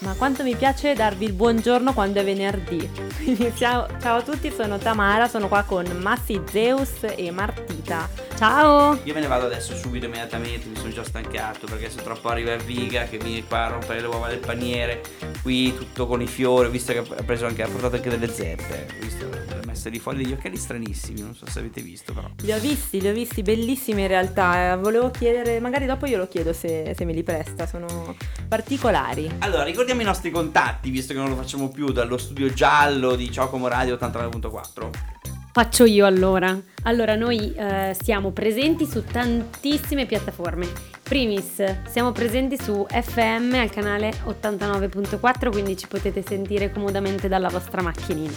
Ma quanto mi piace darvi il buongiorno quando è venerdì. Quindi ciao, ciao a tutti, sono Tamara, sono qua con Massi, Zeus e Martita. Ciao! Io me ne vado adesso subito immediatamente, mi sono già stancato perché se troppo arriva Viga che viene qua a rompere le uova del paniere, qui tutto con i fiori, visto che ha preso anche, ha portato anche delle zeppe, ho visto le messe di foglie, degli occhiali stranissimi, non so se avete visto però. Li ho visti, li ho visti, bellissimi in realtà, eh, volevo chiedere, magari dopo io lo chiedo se, se me li presta, sono particolari. Allora, ricordiamo i nostri contatti, visto che non lo facciamo più, dallo studio giallo di Ciocomo Radio 89.4. Faccio io allora. Allora, noi eh, siamo presenti su tantissime piattaforme. Primis, siamo presenti su FM al canale 89.4, quindi ci potete sentire comodamente dalla vostra macchinina.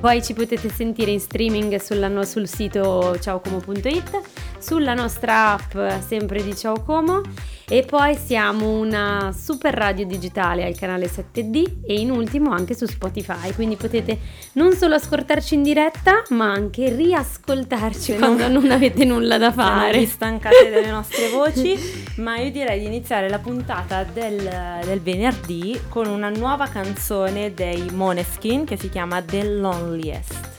Poi ci potete sentire in streaming sulla, sul sito ciaocomo.it, sulla nostra app sempre di Ciao Como e poi siamo una super radio digitale al canale 7D e in ultimo anche su Spotify, quindi potete non solo ascoltarci in diretta ma anche riascoltarci Se quando non, non avete nulla da fare. Vi stancate delle nostre voci, ma io direi di iniziare la puntata del, del venerdì con una nuova canzone dei Moneskin che si chiama The Loneliest.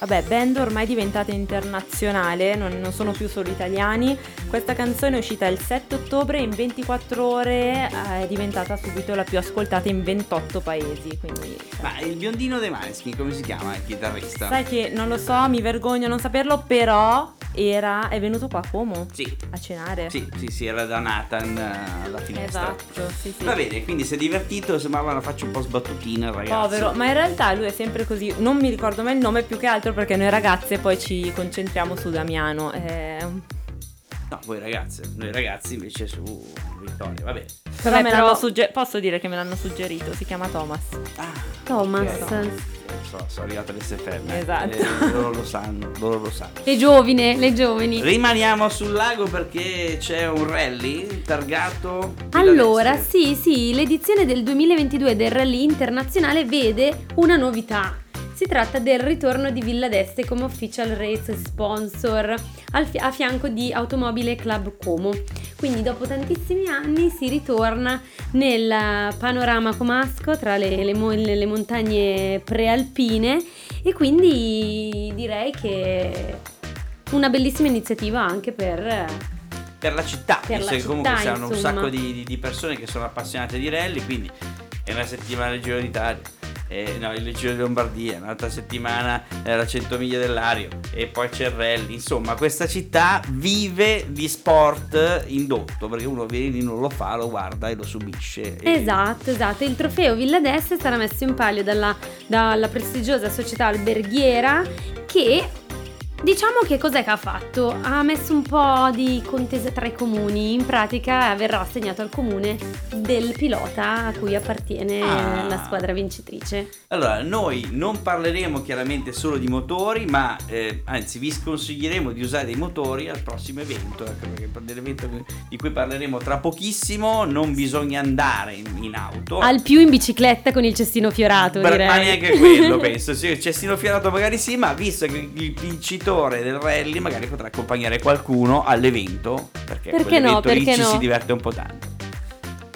Vabbè, band ormai diventata internazionale, non, non, sono più solo italiani. Questa canzone è uscita il 7 ottobre e in 24 ore eh, è diventata subito la più ascoltata in 28 paesi. Quindi, Ma il biondino dei Maneskin, come si chiama il chitarrista? Sai che non lo so, mi vergogno a non saperlo, però era, è venuto qua a Como sì. a cenare. Sì, sì, sì, era da Nathan uh, alla finestra. Esatto, sì, sì. Va bene, quindi si è divertito, sembrava una faccia un po' sbattutina ragazzi. Povero, ma in realtà lui è sempre così, non mi ricordo mai il nome più che altro perché noi ragazze poi ci concentriamo su Damiano. Eh... No, voi ragazze, noi ragazzi invece su Vittoria, va bene. Però Beh, me però... Sugger- posso dire che me l'hanno suggerito, si chiama Thomas. Ah, Thomas. Okay so, sono arrivate le SFM. Esatto. Eh, loro lo sanno, loro lo sanno. Le giovine, le giovani. Rimaniamo sul lago perché c'è un rally targato. Allora, sì, sì, l'edizione del 2022 del rally internazionale vede una novità. Si tratta del ritorno di Villa d'Este come official race sponsor a fianco di Automobile Club Como. Quindi dopo tantissimi anni si ritorna nel panorama comasco tra le, le, le montagne prealpine e quindi direi che una bellissima iniziativa anche per per la città, per visto che comunque siamo un sacco di, di, persone che sono appassionate di rally, quindi è una settimana del Giro d'Italia eh, no, il Giro di Lombardia, un'altra settimana eh, la 100 miglia dell'Ario e poi rally. Insomma, questa città vive di sport indotto perché uno viene lì, non lo fa, lo guarda e lo subisce. E... Esatto, esatto. Il trofeo Villa d'Este sarà messo in palio dalla, dalla prestigiosa società alberghiera che Diciamo che cos'è che ha fatto? Ha messo un po' di contese tra i comuni, in pratica verrà assegnato al comune del pilota a cui appartiene ah. la squadra vincitrice. Allora, noi non parleremo chiaramente solo di motori, ma eh, anzi vi sconsiglieremo di usare i motori al prossimo evento, ecco, perché l'evento di cui parleremo tra pochissimo non bisogna andare in, in auto. Al più in bicicletta con il cestino fiorato, Beh, direi. Ma neanche quello, penso. Sì, il cestino fiorato magari sì, ma visto che il vincitore vincitore del rally magari potrà accompagnare qualcuno all'evento perché, perché no, perché lì no? ci si diverte un po' tanto.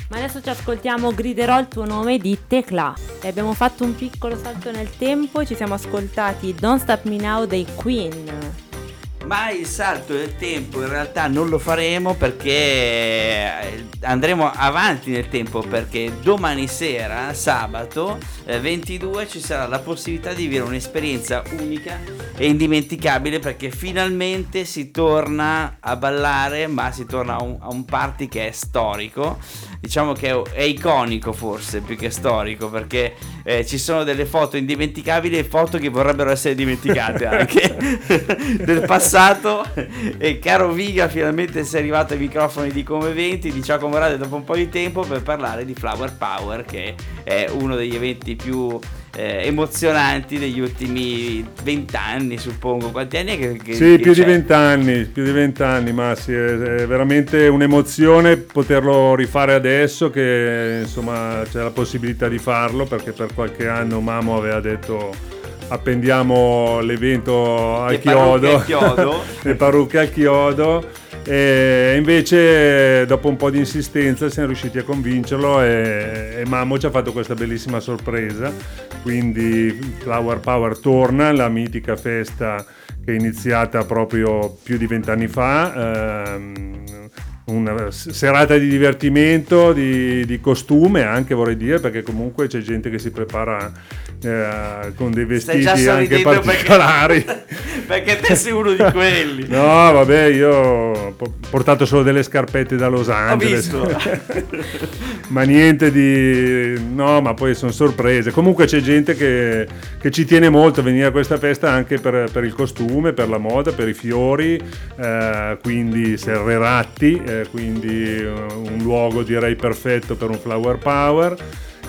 Ma adesso ci ascoltiamo Griderò il tuo nome di Tecla. E abbiamo fatto un piccolo salto nel tempo e ci siamo ascoltati Don't Stop Me Now dei Queen ma il salto del tempo in realtà non lo faremo perché eh, andremo avanti nel tempo perché domani sera, sabato 22, eh, ci sarà la possibilità di vivere un'esperienza unica e indimenticabile perché finalmente si torna a ballare ma si torna a un, a un party che è storico. Diciamo che è, è, iconico forse più che storico perché eh, ci sono delle foto indimenticabili e foto che vorrebbero essere dimenticate anche del passato e caro Viga finalmente sei arrivato ai microfoni di Come Eventi di Giacomo Radio dopo un po' di tempo per parlare di Flower Power che è uno degli eventi più eh, emozionanti degli ultimi vent'anni, suppongo. Quanti anni è che, che Sì, che più di vent'anni, più di vent'anni, ma sì, è, veramente un'emozione poterlo rifare adesso che insomma c'è la possibilità di farlo perché per qualche anno Mamo aveva detto appendiamo l'evento al le chiodo, chiodo. le parrucche al chiodo E invece dopo un po' di insistenza siamo riusciti a convincerlo e, e Mammo ci ha fatto questa bellissima sorpresa. Quindi Flower Power torna, la mitica festa che è iniziata proprio più di vent'anni fa. Ehm, una serata di divertimento, di, di, costume anche vorrei dire, perché comunque c'è gente che si prepara eh, con dei vestiti anche particolari. Perché, perché te sei uno di quelli. no, vabbè, io ho portato solo delle scarpette da Los Angeles. ma niente di... No, ma poi sono sorprese. Comunque c'è gente che, che, ci tiene molto a venire a questa festa anche per, per il costume, per la moda, per i fiori, eh, quindi Serreratti, eh, quindi un luogo direi perfetto per un flower power.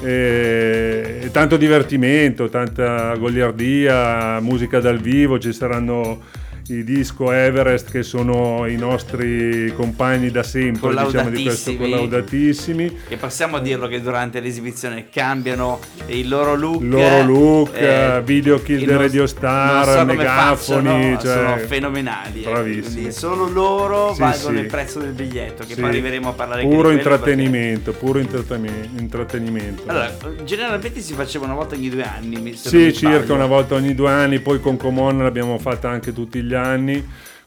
E, tanto divertimento, tanta goliardia, musica dal vivo, ci saranno i disco Everest che sono i nostri compagni da sempre diciamo di questo collaudatissimi e passiamo a dirlo che durante l'esibizione cambiano il loro look il loro look eh, video kill the radio star so megafoni cioè, sono fenomenali eh. bravissimi eh, solo loro sì, valgono sì. il prezzo del biglietto che sì. poi arriveremo a parlare puro intrattenimento perché... puro intrattenimento allora generalmente si faceva una volta ogni due anni sì circa una volta ogni due anni poi con Comon l'abbiamo fatta anche tutti gli anni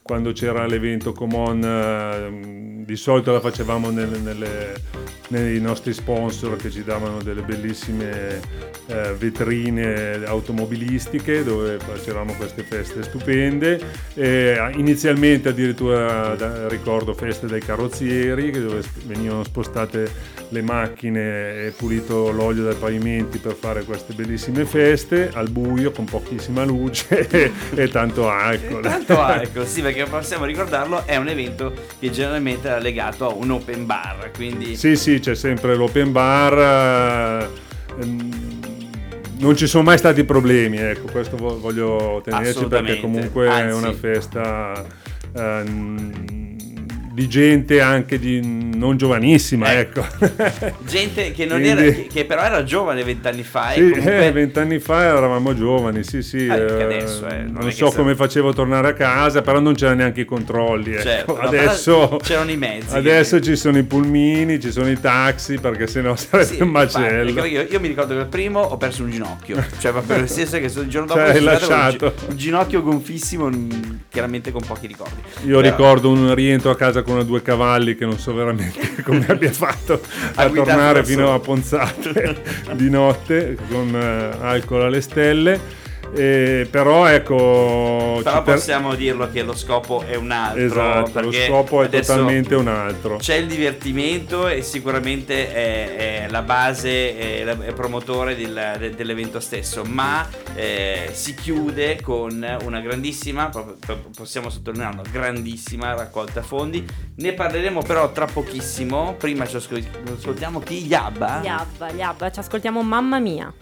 quando c'era l'evento Comon eh, di solito la facevamo nelle, nelle, nei nostri sponsor che ci davano delle bellissime eh, vetrine automobilistiche dove facevamo queste feste stupende. E inizialmente addirittura ricordo feste dai carrozzieri dove venivano spostate le macchine e pulito l'olio dai pavimenti per fare queste bellissime feste al buio con pochissima luce e, e tanto alcol. E tanto alcol sì perché possiamo ricordarlo è un evento che generalmente era legato a un open bar quindi sì sì c'è sempre l'open bar ehm, non ci sono mai stati problemi, ecco, questo voglio tenerci perché comunque Anzi. è una festa ehm, di gente anche di non giovanissima, eh, ecco. Gente che, Quindi, era, che, che, però era giovane vent'anni fa. Sì, comunque... eh, vent'anni fa eravamo giovani, sì, sì. Ah, eh, adesso, eh, non, non so come facevo a tornare a casa, però non c'erano neanche i controlli. Ecco. Certo, adesso c'erano i mezzi. Adesso ci sono i pulmini, ci sono i taxi, perché sennò sarebbe sì, un macello. Io, io, mi ricordo che il primo ho perso un ginocchio, cioè proprio nel senso che il giorno dopo cioè, lasciato. un ginocchio gonfissimo, chiaramente con pochi ricordi. Io però... ricordo un rientro a casa con due cavalli che non so veramente come abbia fatto a, a tornare fino a Ponzate di notte con uh, alcol alle stelle eh, però ecco però possiamo per... dirlo che lo scopo è un altro esatto lo scopo è totalmente un altro. c'è il divertimento e sicuramente è, è la base è, è promotore del, dell'evento stesso ma eh, si chiude con una grandissima possiamo sottolinearlo grandissima raccolta fondi. Ne parleremo però tra pochissimo. Prima ci ascoltiamo chi? Yabba? Yabba, Yabba ci ascoltiamo Mamma Mia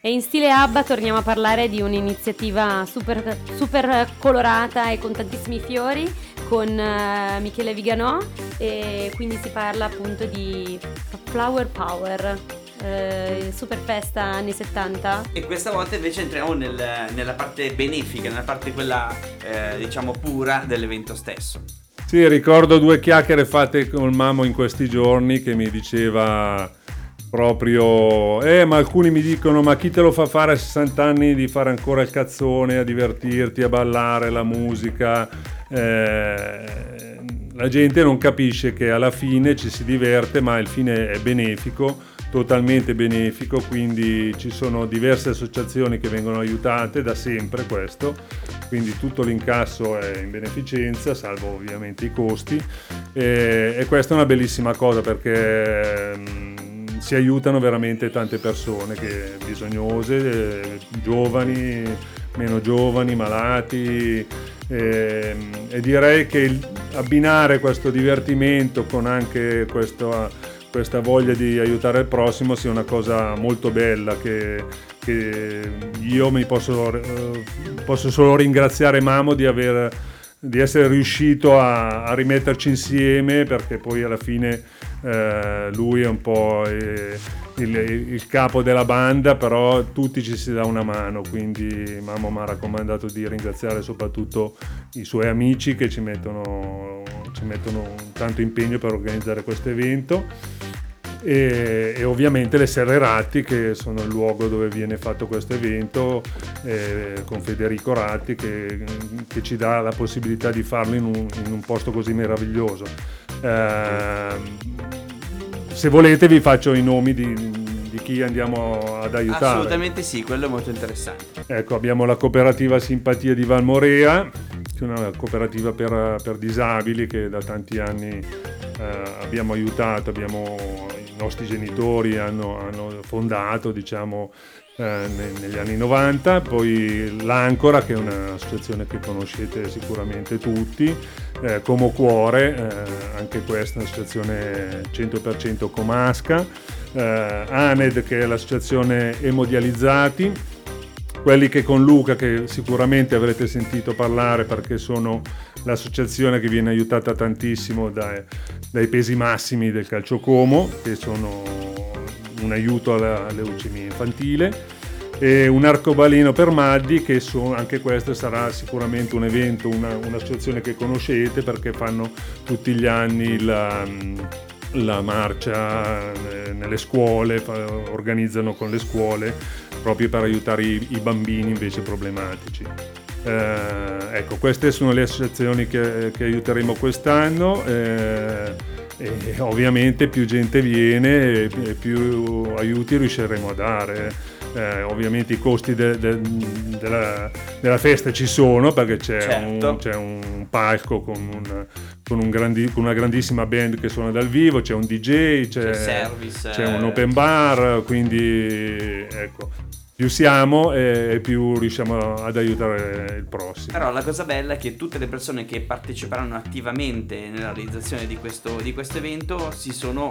e in stile ABBA torniamo a parlare di un'iniziativa super, super colorata e con tantissimi fiori con uh, Michele Viganò e quindi si parla appunto di Flower Power, eh, super festa anni 70. E questa volta invece entriamo nel, nella parte benefica, nella parte quella eh, diciamo pura dell'evento stesso. Sì, ricordo due chiacchiere fatte con Mamo in questi giorni che mi diceva proprio eh ma alcuni mi dicono ma chi te lo fa fare a 60 anni di fare ancora il cazzone a divertirti a ballare la musica? Eh, la gente non capisce che alla fine ci si diverte ma il fine è benefico totalmente benefico quindi ci sono diverse associazioni che vengono aiutate da sempre questo quindi tutto l'incasso è in beneficenza salvo ovviamente i costi e, e questa è una bellissima cosa perché mm, si aiutano veramente tante persone che, bisognose, eh, giovani, meno giovani, malati e, e direi che il, abbinare questo divertimento con anche questo, questa voglia di aiutare il prossimo sia una cosa molto bella che, che io mi posso, eh, posso solo ringraziare Mamo di aver di essere riuscito a, a, rimetterci insieme perché poi alla fine eh, lui è un po' il, il, il, capo della banda però tutti ci si dà una mano quindi Mamma mi ha raccomandato di ringraziare soprattutto i suoi amici che ci mettono ci mettono tanto impegno per organizzare questo evento e, e, ovviamente le Serre che sono il luogo dove viene fatto questo evento eh, con Federico Ratti che, che, ci dà la possibilità di farlo in un, in un posto così meraviglioso. Eh, se volete vi faccio i nomi di, di chi andiamo ad aiutare. Assolutamente sì, quello è molto interessante. Ecco, abbiamo la cooperativa Simpatia di Valmorea, che è una cooperativa per, per disabili che da tanti anni eh, abbiamo aiutato, abbiamo, nostri genitori hanno, hanno fondato diciamo, eh, negli anni 90, poi l'Ancora che è un'associazione che conoscete sicuramente tutti, eh, Como Cuore, eh, anche questa è un'associazione 100% comasca, eh, ANED che è l'associazione Emodializzati, quelli che con Luca, che sicuramente avrete sentito parlare perché sono l'associazione che viene aiutata tantissimo dai, dai pesi massimi del calcio Como, che sono un aiuto alla leucemia infantile e un arcobaleno per Maddi che sono, anche questo sarà sicuramente un evento, una, un'associazione che conoscete perché fanno tutti gli anni la, la marcia eh, nelle scuole, organizzano con le scuole proprio per aiutare i, i bambini invece problematici. Eh, ecco, queste sono le associazioni che, che aiuteremo quest'anno. Eh, e ovviamente più gente viene e più aiuti riusciremo a dare eh, ovviamente i costi de, de, della, della, festa ci sono perché c'è, certo. un, c'è un, palco con, un, con, un grandi, con, una grandissima band che suona dal vivo, c'è un DJ, c'è, c'è, service, c'è un eh, open bar, quindi ecco, più siamo e più riusciamo ad aiutare il prossimo. Però la cosa bella è che tutte le persone che parteciperanno attivamente nella realizzazione di questo, di questo evento si sono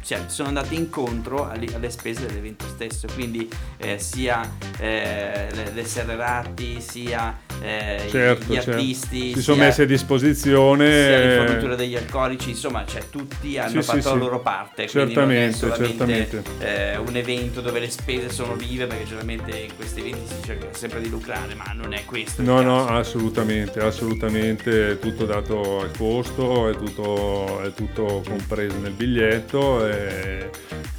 cioè, sono andati incontro alle, alle spese dell'evento stesso, quindi eh, sia eh, le, le serrerati, sia eh, certo, gli certo. artisti, si sono messi a disposizione, sia le forniture degli alcolici, insomma, cioè, tutti hanno sì, fatto sì, la loro parte. Certamente, certamente. Eh, un evento dove le spese sono vive, perché generalmente in questi eventi si cerca sempre di lucrare, ma non è questo. No, no, assolutamente, assolutamente, è tutto dato al costo, è tutto, è tutto compreso nel biglietto. E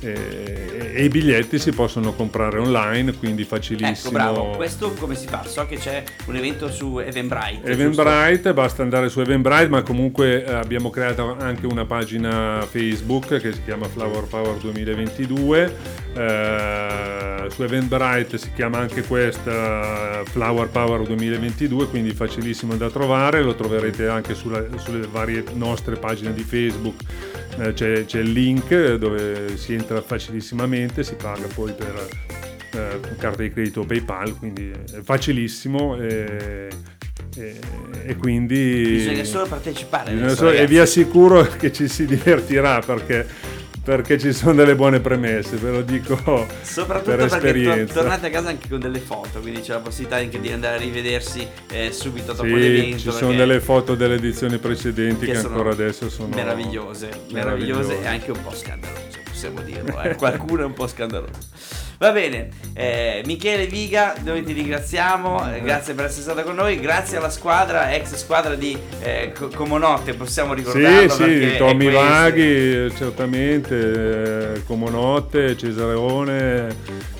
e, e, e, i biglietti si possono comprare online, quindi facilissimo. Ecco, bravo. Questo come si fa? So che c'è un evento su Eventbrite. Eventbrite, basta andare su Eventbrite, ma comunque eh, abbiamo creato anche una pagina Facebook che si chiama Flower Power 2022. Eh, su Eventbrite si chiama anche questa Flower Power 2022, quindi facilissimo da trovare. Lo troverete anche sulla, sulle varie nostre pagine di Facebook. Eh, c'è, c'è il link dove si entra facilissimamente, si paga poi per eh, carta di credito o PayPal, quindi è facilissimo. E, e, e quindi bisogna solo partecipare bisogna solo, e vi assicuro che ci si divertirà perché perché ci sono delle buone premesse, ve lo dico Soprattutto per esperienza. perché to- tornate a casa anche con delle foto, quindi c'è la possibilità anche di andare a rivedersi eh, subito dopo sì, l'evento. Ci sono delle foto delle edizioni precedenti che, che ancora adesso sono meravigliose, meravigliose, meravigliose e anche un po' scandalose, possiamo dirlo. Eh. Qualcuno è un po' scandaloso. Va bene, eh, Michele Viga, noi ti ringraziamo, eh, grazie per essere stato con noi, grazie alla squadra, ex squadra di eh, Comonotte, possiamo ricordarlo. Sì, sì, Tommy Vaghi, certamente, eh, Comonotte, Cesareone,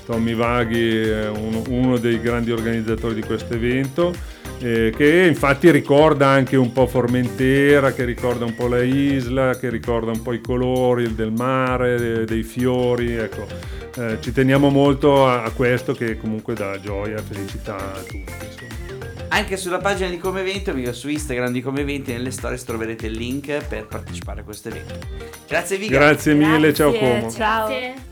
Tommy Vaghi è uno, uno dei grandi organizzatori di questo evento. Eh, che infatti ricorda anche un po' Formentera, che ricorda un po' la isla, che ricorda un po' i colori del mare, dei fiori, ecco eh, ci teniamo molto a, a, questo che comunque dà gioia e felicità a tutti. Insomma. Anche sulla pagina di Come Evento, su Instagram di Come Eventi, nelle stories troverete il link per partecipare a questo evento. Grazie Viga. Grazie mille, Grazie, ciao Como. Ciao. Grazie.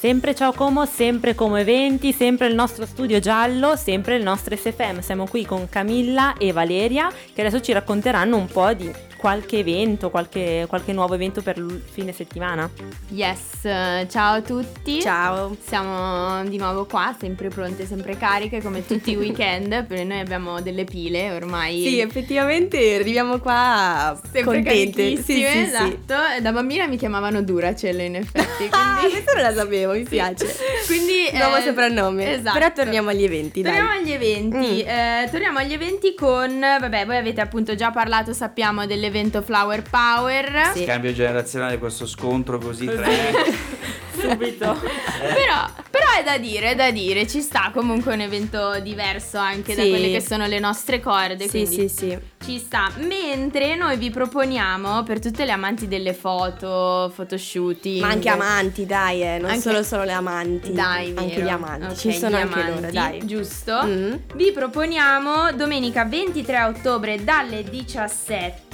Sempre ciao Como, sempre come eventi, sempre il nostro studio giallo, sempre il nostro SFM. Siamo qui con Camilla e Valeria che adesso ci racconteranno un po' di qualche evento, qualche, qualche nuovo evento per il fine settimana. Yes, ciao a tutti. Ciao. Siamo di nuovo qua, sempre pronte, sempre cariche come tutti i weekend, perché noi abbiamo delle pile ormai. Sì, effettivamente arriviamo qua sempre contente. Sì, sì, carichissime, sì. esatto. Da bambina mi chiamavano Duracell in effetti, Ah, quindi questo non la sapevo, mi piace. quindi Nuovo eh, soprannome. Esatto. Però torniamo agli eventi, Torniamo dai. agli eventi, Mm. eh, torniamo agli eventi con, vabbè, voi avete appunto già parlato, sappiamo dell'evento Flower Power. Sì. Scambio generazionale, questo scontro così tre. Subito. Però, però è da dire, è da dire, ci sta comunque un evento diverso anche da Sì. quelle che sono le nostre corde, Sì, sì, sì. ci sta. Mentre noi vi proponiamo per tutte le amanti delle foto, photoshooting, Ma anche amanti, dai, eh, non Anche- solo solo le amanti. Dai, anche vero. gli amanti. Ok, Ci sono anche loro, amanti, dai. Giusto? Mm. Vi proponiamo domenica 23 ottobre dalle 17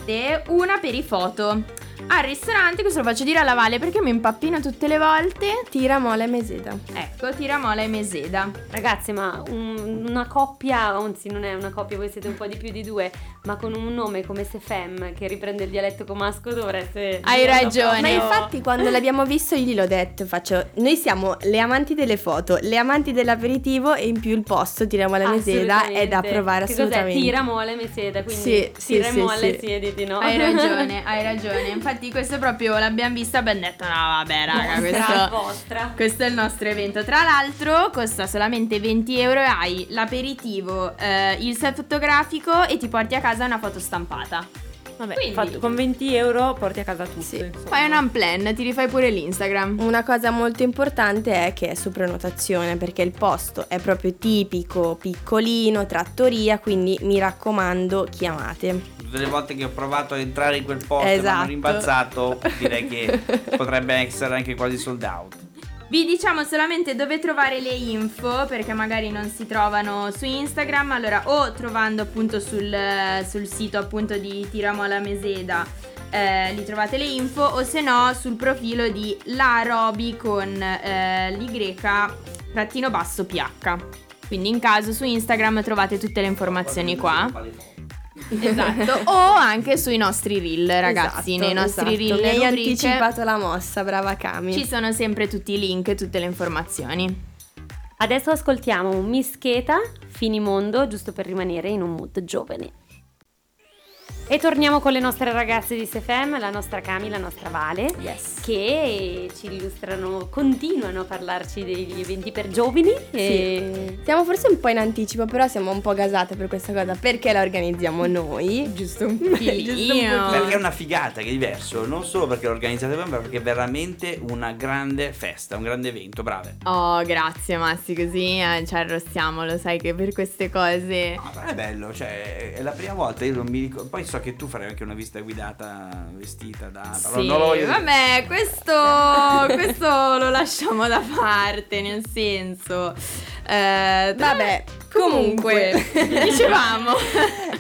una per i foto al ristorante, questo lo faccio dire alla Vale perché mi impappino tutte le volte. Tira, mola e meseta. Ecco, Tiramola e Meseda. Ragazzi, ma un- una coppia, anzi non è una coppia, voi siete un po' di più di due, ma con un nome come Sefem che riprende il dialetto comasco dovreste... Hai ragione. Ma infatti quando l'abbiamo visto io gliel'ho detto, faccio, noi siamo le amanti delle foto, le amanti dell'aperitivo e in più il posto, tiriamo la meseda, è da Assolutamente. provare che assolutamente. Cos'è? Tira mole meseda, quindi Sì, sì, tira sì, sì. siediti, no? Hai ragione, hai ragione. Infatti questo proprio l'abbiamo visto e abbiamo detto no vabbè raga, questo... Questo è il nostro evento. Tra l'altro costa solamente 20 euro e hai l'aperitivo, eh, il set fotografico e ti porti a casa una foto stampata. Vabbè, Quindi- fatto- con 20 euro porti a casa tutto. Sì. insomma. Fai un unplan, ti rifai pure l'Instagram. Una cosa molto importante è che è su prenotazione perché il posto è proprio tipico, piccolino, trattoria, quindi mi raccomando chiamate. Tutte le volte che ho provato a entrare in quel posto e mi Esatto. hanno rimbalzato, direi che potrebbe essere anche quasi sold out. Vi diciamo solamente dove trovare le info perché magari non si trovano su Instagram. Allora, o trovando appunto sul, sul sito appunto di Tiramola Meseda. eh, li trovate le info o se no sul profilo di La Roby con eh, l'Y trattino basso PH. Quindi in caso su Instagram trovate tutte le informazioni qua. Esatto, o anche sui nostri reel, ragazzi. Esatto, nei nostri esatto. reel Mi hai rubriche anticipato la mossa, brava Cami. ci sono sempre tutti i link, tutte le informazioni. Adesso ascoltiamo un Mischeta, Finimondo, giusto per rimanere in un mood giovane. E torniamo con le nostre ragazze di Sefem, la nostra Cami, la nostra Vale, Yes. che ci illustrano, continuano a parlarci degli eventi per giovani. E... Siamo forse un po' in anticipo, però siamo un po' gasate per questa cosa perché la organizziamo noi. Giusto un Giusto un filino. Perché è una figata che è diverso, non solo perché l'organizzate bene, ma perché è veramente una grande festa, un grande evento, brave. Oh, grazie Massi, così eh, ci arrostiamo, lo sai che per queste cose... Ma è bello, cioè è la prima volta, io non mi ricordo, poi so che tu farai anche una visita guidata vestita da... Sì, non lo voglio dire. vabbè, questo, questo lo lasciamo da parte, nel senso... eh, Vabbè, comunque. dicevamo...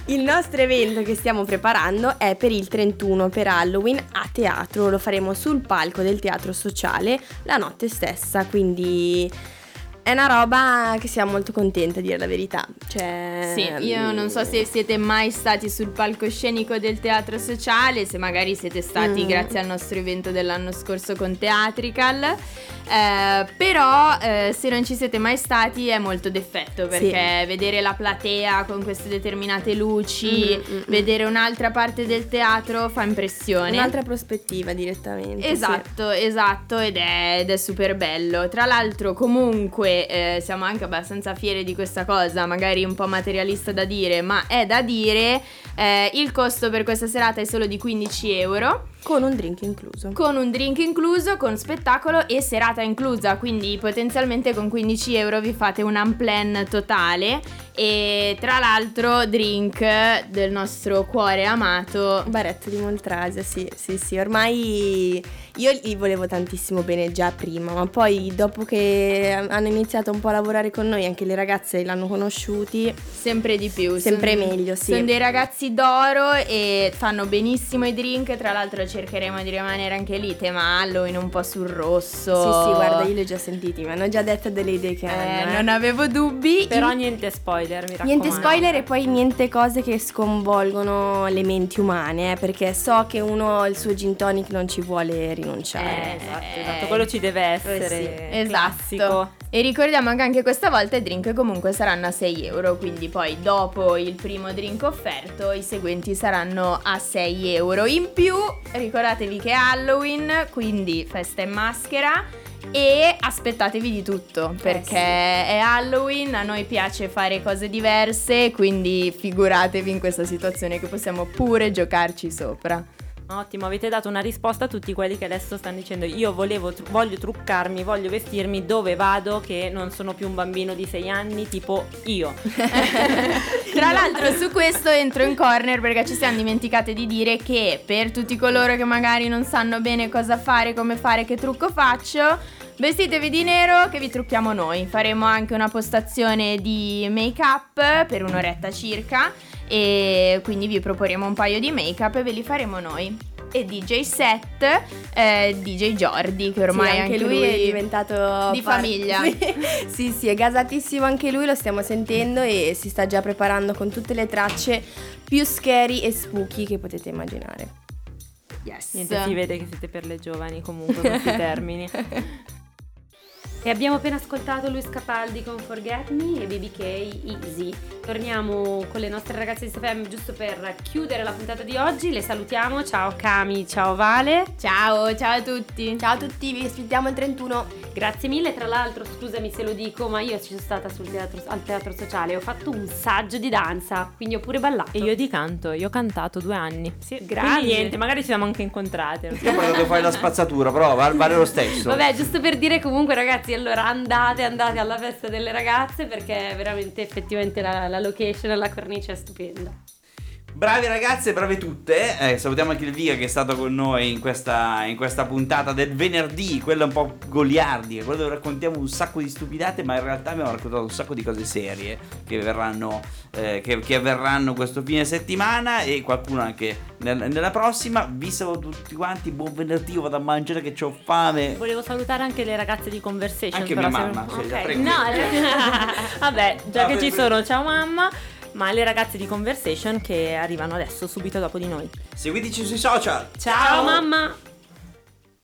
Il nostro evento che stiamo preparando è per il 31 per Halloween a teatro, lo faremo sul palco del teatro sociale la notte stessa, quindi è una roba che siamo molto contenti a dire la verità. Cioè, Sì, io non so se siete mai stati sul palcoscenico del teatro sociale, se magari siete stati Mm. grazie al nostro evento dell'anno scorso con Theatrical, eh, però eh, se non ci siete mai stati è molto d'effetto perché vedere la platea con queste determinate luci, Mm, mm, mm. vedere un'altra parte del teatro fa impressione. un'altra prospettiva direttamente. Esatto, esatto, ed è, ed è super bello. Tra l'altro, comunque, eh, siamo anche abbastanza fieri di questa cosa, magari un po' materialista da dire, ma è da dire. eh, il costo per questa serata è solo di 15 euro. Con un drink incluso. con un drink incluso, con spettacolo e serata inclusa. Quindi, potenzialmente con 15 euro vi fate un unplan totale. E tra l'altro, drink del nostro cuore amato. Baretto di Moltrase, sì, sì, sì, ormai io gli volevo tantissimo bene già prima, ma poi dopo che hanno iniziato un po' a lavorare con noi, anche le ragazze l'hanno conosciuti, Sempre di più. Sempre Son- meglio, sì. Sono dei ragazzi d'oro e fanno benissimo i drink. Tra l'altro c'è cercheremo di rimanere anche lì, tema Halloween un po' sul rosso. Sì, sì, guarda, io li ho già sentiti, mi hanno già detto delle idee che Eh, hanno. eh. non avevo dubbi. Però niente spoiler, mi raccomando. Niente spoiler e poi niente cose che sconvolgono le menti umane, eh, perché so che uno il suo gin tonic non ci vuole rinunciare. Eh, esatto, Eh, esatto, quello ci deve essere. sì, Esatto. classico. E ricordiamo che anche questa volta i drink comunque saranno a 6 euro, quindi poi dopo il primo drink offerto i seguenti saranno a 6 euro. In più ricordatevi che è Halloween, quindi festa in maschera. E aspettatevi di tutto perché è Halloween, a noi piace fare cose diverse, quindi figuratevi in questa situazione che possiamo pure giocarci sopra. Ottimo, avete dato una risposta a tutti quelli che adesso stanno dicendo io volevo, tru- voglio truccarmi, voglio vestirmi, dove vado che non sono più un bambino di 6 anni tipo io. Tra l'altro su questo entro in corner perché ci siamo dimenticate di dire che per tutti coloro che magari non sanno bene cosa fare, come fare, che trucco faccio, vestitevi di nero che vi trucchiamo noi. Faremo anche una postazione di make up per un'oretta circa e quindi vi proporremo un paio di make up e ve li faremo noi. E DJ set, eh, DJ Jordi che ormai Sì, anche, lui, è diventato di par- famiglia. Sì, sì, sì, è gasatissimo anche lui, lo stiamo sentendo e si sta già preparando con tutte le tracce più scary e spooky che potete immaginare. Yes. Niente, si vede che siete per le giovani comunque questi termini. E abbiamo appena ascoltato Luis Capaldi con Forget Me e BBK Easy. Torniamo con le nostre ragazze di SFM giusto per chiudere la puntata di oggi. Le salutiamo. Ciao Cami, ciao Vale. Ciao, ciao a tutti. Ciao a tutti, vi aspettiamo il 31. Grazie mille. Tra l'altro, scusami se lo dico, ma io ci sono stata sul teatro, al teatro sociale e ho fatto un saggio di danza, quindi ho pure ballato. E io di canto, io ho cantato due anni. Sì, grande. Quindi niente, magari ci siamo anche incontrate. Io ho parlato fare la spazzatura, però va- vale lo stesso. Vabbè, giusto per dire comunque ragazzi, allora andate, andate alla festa delle ragazze perché veramente effettivamente la, la location e la cornice è stupenda. Bravi ragazze, brave tutte. Eh, salutiamo anche il Viga che è stato con noi in questa, in questa puntata del venerdì, quella un po' goliardica, quella dove raccontiamo un sacco di stupidate, ma in realtà abbiamo raccontato un sacco di cose serie che verranno, eh, che, che avverranno questo fine settimana e qualcuno anche nel- nella prossima. Vi saluto tutti quanti, buon venerdì, io vado a mangiare che ho fame. Volevo salutare anche le ragazze di Conversation. Anche però mia se- mamma, sì, Ok, prego. no, vabbè, già Ah, che ci sono, ciao mamma. Ma le ragazze di Conversation che arrivano adesso, subito dopo di noi. Seguiteci sui social. Ciao mamma!